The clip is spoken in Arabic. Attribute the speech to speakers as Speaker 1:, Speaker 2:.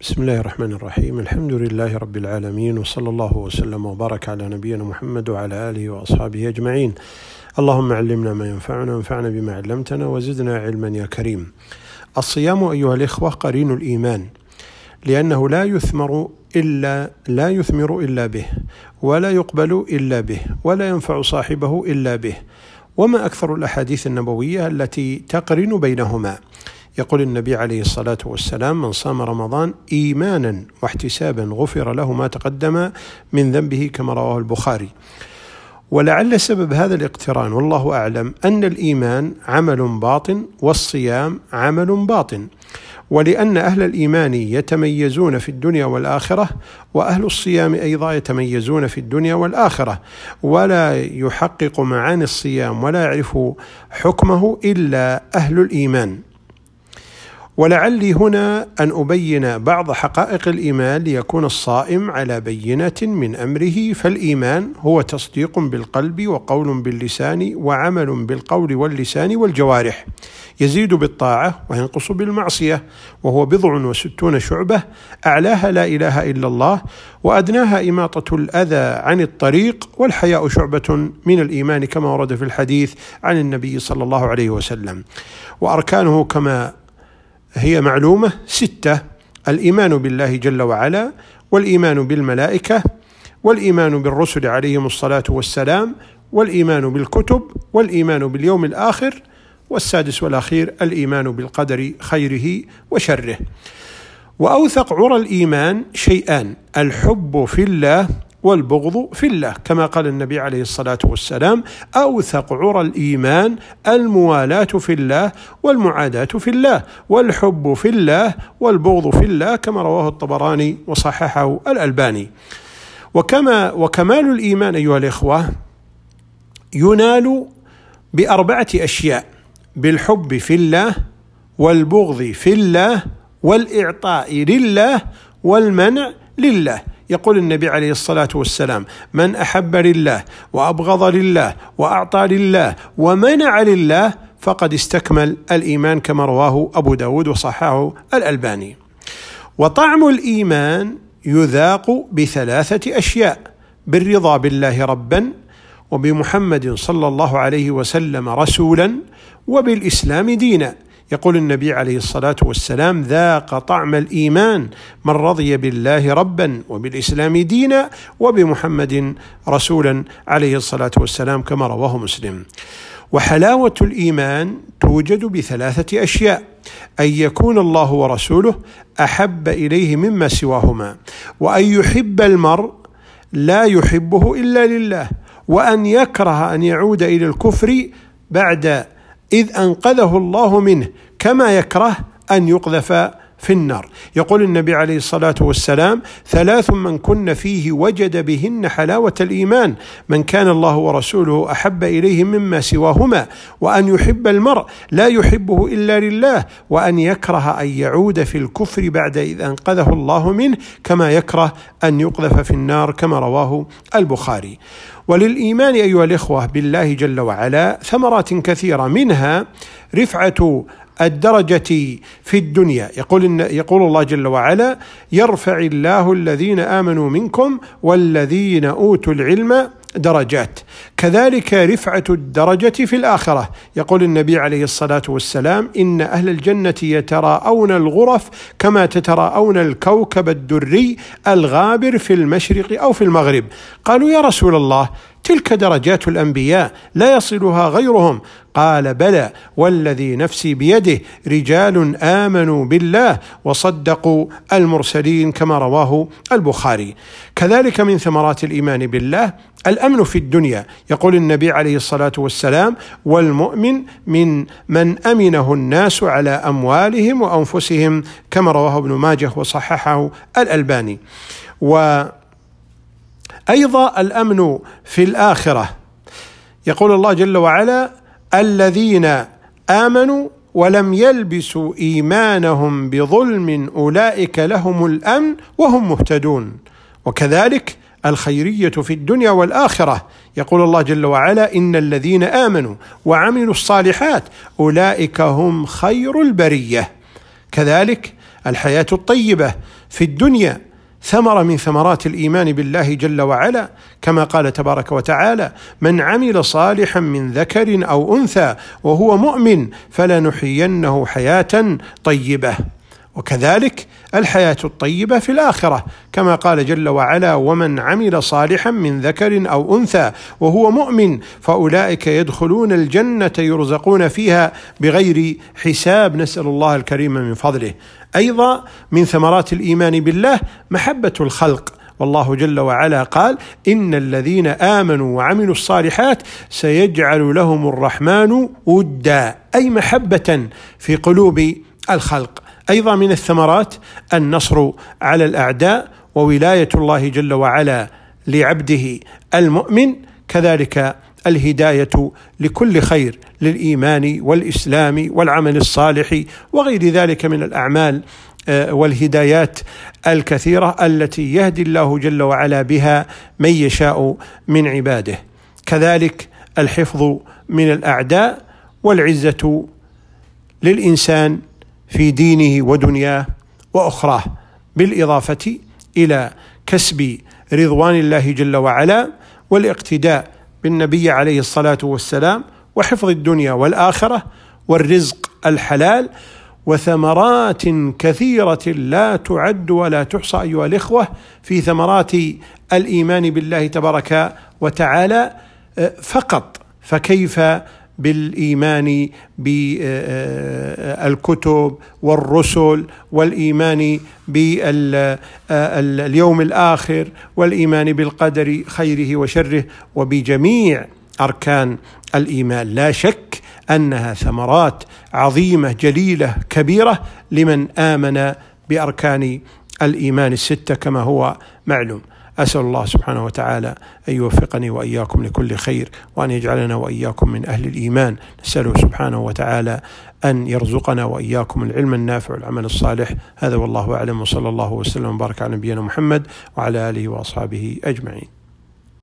Speaker 1: بسم الله الرحمن الرحيم. الحمد لله رب العالمين وصلى الله وسلم وبارك على نبينا محمد وعلى آله وأصحابه أجمعين. اللهم علمنا ما ينفعنا وانفعنا بما علمتنا وزدنا علما يا كريم. الصيام أيها الإخوة قرين الإيمان لأنه لا يثمر إلا لا يثمر إلا به ولا يقبل إلا به ولا ينفع صاحبه إلا به. وما أكثر الأحاديث النبوية التي تقرن بينهما. يقول النبي عليه الصلاة والسلام من صام رمضان ايمانا واحتسابا غفر له ما تقدم من ذنبه كما رواه البخاري. ولعل سبب هذا الاقتران والله أعلم أن الإيمان عمل باطن والصيام عمل باطن ولأن أهل الإيمان يتميزون في الدنيا والآخرة وأهل الصيام أيضا يتميزون في الدنيا والآخرة ولا يحقق معاني الصيام ولا يعرف حكمه إلا أهل الإيمان. ولعلي هنا أن أبين بعض حقائق الإيمان ليكون الصائم على بينه من أمره فالإيمان هو تصديق بالقلب وقول باللسان وعمل بالقول واللسان والجوارح. يزيد بالطاعة وينقص بالمعصية وهو بضع وستون شعبة أعلاها لا إله إلا الله وأدناها إماطة الأذى عن الطريق والحياء شعبة من الإيمان كما ورد في الحديث عن النبي صلى الله عليه وسلم. وأركانه كما هي معلومة ستة الإيمان بالله جل وعلا والإيمان بالملائكة والإيمان بالرسل عليهم الصلاة والسلام والإيمان بالكتب والإيمان باليوم الآخر والسادس والأخير الإيمان بالقدر خيره وشره. وأوثق عرى الإيمان شيئان الحب في الله والبغض في الله كما قال النبي عليه الصلاة والسلام أوثق عرى الإيمان الموالاة في الله والمعاداة في الله والحب في الله والبغض في الله كما رواه الطبراني وصححه الألباني. وكما وكمال الإيمان أيها الإخوة ينال بأربعة أشياء بالحب في الله والبغض في الله والإعطاء لله والمنع لله. يقول النبي عليه الصلاة والسلام من أحب لله وأبغض لله وأعطى لله ومنع لله فقد استكمل الإيمان كما رواه أبو داود وصححه الألباني. وطعم الإيمان يذاق بثلاثة أشياء بالرضا بالله ربا وبمحمد صلى الله عليه وسلم رسولا وبالإسلام دينا. يقول النبي عليه الصلاة والسلام ذاق طعم الإيمان من رضي بالله ربا وبالإسلام دينا وبمحمد رسولا عليه الصلاة والسلام كما رواه مسلم. وحلاوة الإيمان توجد بثلاثة أشياء أن يكون الله ورسوله أحب إليه مما سواهما وأن يحب المرء لا يحبه إلا لله وأن يكره أن يعود إلى الكفر بعد إذ أنقذه الله منه كما يكره أن يقذف في النار. يقول النبي عليه الصلاة والسلام ثلاث من كن فيه وجد بهن حلاوة الإيمان من كان الله ورسوله أحب إليه مما سواهما وأن يحب المرء لا يحبه إلا لله وأن يكره أن يعود في الكفر بعد إذ أنقذه الله منه كما يكره أن يقذف في النار كما رواه البخاري. وللإيمان أيها الإخوة بالله جل وعلا ثمرات كثيرة منها رفعة الدرجة في الدنيا. يقول إن يقول الله جل وعلا يرفع الله الذين آمنوا منكم والذين أوتوا العلم درجات. كذلك رفعة الدرجة في الآخرة. يقول النبي عليه الصلاة والسلام إن أهل الجنة يتراءون الغرف كما تتراءون الكوكب الدري الغابر في المشرق أو في المغرب. قالوا يا رسول الله تلك درجات الأنبياء لا يصلها غيرهم. قال بلى والذي نفسي بيده رجال آمنوا بالله وصدقوا المرسلين كما رواه البخاري. كذلك من ثمرات الإيمان بالله الأمن في الدنيا. يقول النبي عليه الصلاة والسلام والمؤمن من من أمنه الناس على أموالهم وأنفسهم كما رواه ابن ماجه وصححه الألباني. و أيضا الأمن في الآخرة. يقول الله جل وعلا الذين آمنوا ولم يلبسوا إيمانهم بظلم أولئك لهم الأمن وهم مهتدون. وكذلك الخيرية في الدنيا والآخرة. يقول الله جل وعلا إن الذين آمنوا وعملوا الصالحات أولئك هم خير البرية. كذلك الحياة الطيبة في الدنيا ثمره من ثمرات الإيمان بالله جل وعلا كما قال تبارك وتعالى من عمل صالحا من ذكر أو أنثى وهو مؤمن فلنحيينه حياة طيبة. وكذلك الحياة الطيبة في الآخرة كما قال جل وعلا ومن عمل صالحا من ذكر أو أنثى وهو مؤمن فأولئك يدخلون الجنة يرزقون فيها بغير حساب. نسأل الله الكريم من فضله. أيضا من ثمرات الإيمان بالله محبة الخلق. والله جل وعلا قال إن الذين آمنوا وعملوا الصالحات سيجعل لهم الرحمن ودا. أي محبة في قلوب الخلق. أيضا من الثمرات النصر على الأعداء وولاية الله جل وعلا لعبده المؤمن كذلك الهداية لكل خير للإيمان والإسلام والعمل الصالح وغير ذلك من الأعمال آه، والهدايات الكثيرة التي يهدي الله جل وعلا بها من يشاء من عباده. كذلك الحفظ من الأعداء والعزة للإنسان في دينه ودنياه وأخراه بالإضافة إلى كسب رضوان الله جل وعلا والاقتداء بالنبي عليه الصلاة والسلام وحفظ الدنيا والآخرة والرزق الحلال وثمرات كثيرة لا تعد ولا تحصى أيها الإخوة في ثمرات الإيمان بالله تبارك وتعالى فقط. فكيف بالإيمان بالكتب والرسل والإيمان باليوم الآخر والإيمان بالقدر خيره وشره وبجميع أركان الإيمان. لا شك أنها ثمرات عظيمة جليلة كبيرة لمن آمن بأركان الإيمان الستة كما هو معلوم. أسأل الله سبحانه وتعالى أن يوفقني وإياكم لكل خير وأن يجعلنا وإياكم من أهل الإيمان. نساله سبحانه وتعالى أن يرزقنا وإياكم العلم النافع والعمل الصالح. هذا والله أعلم. وصلى الله وسلم وبارك على نبينا محمد وعلى آله وأصحابه أجمعين.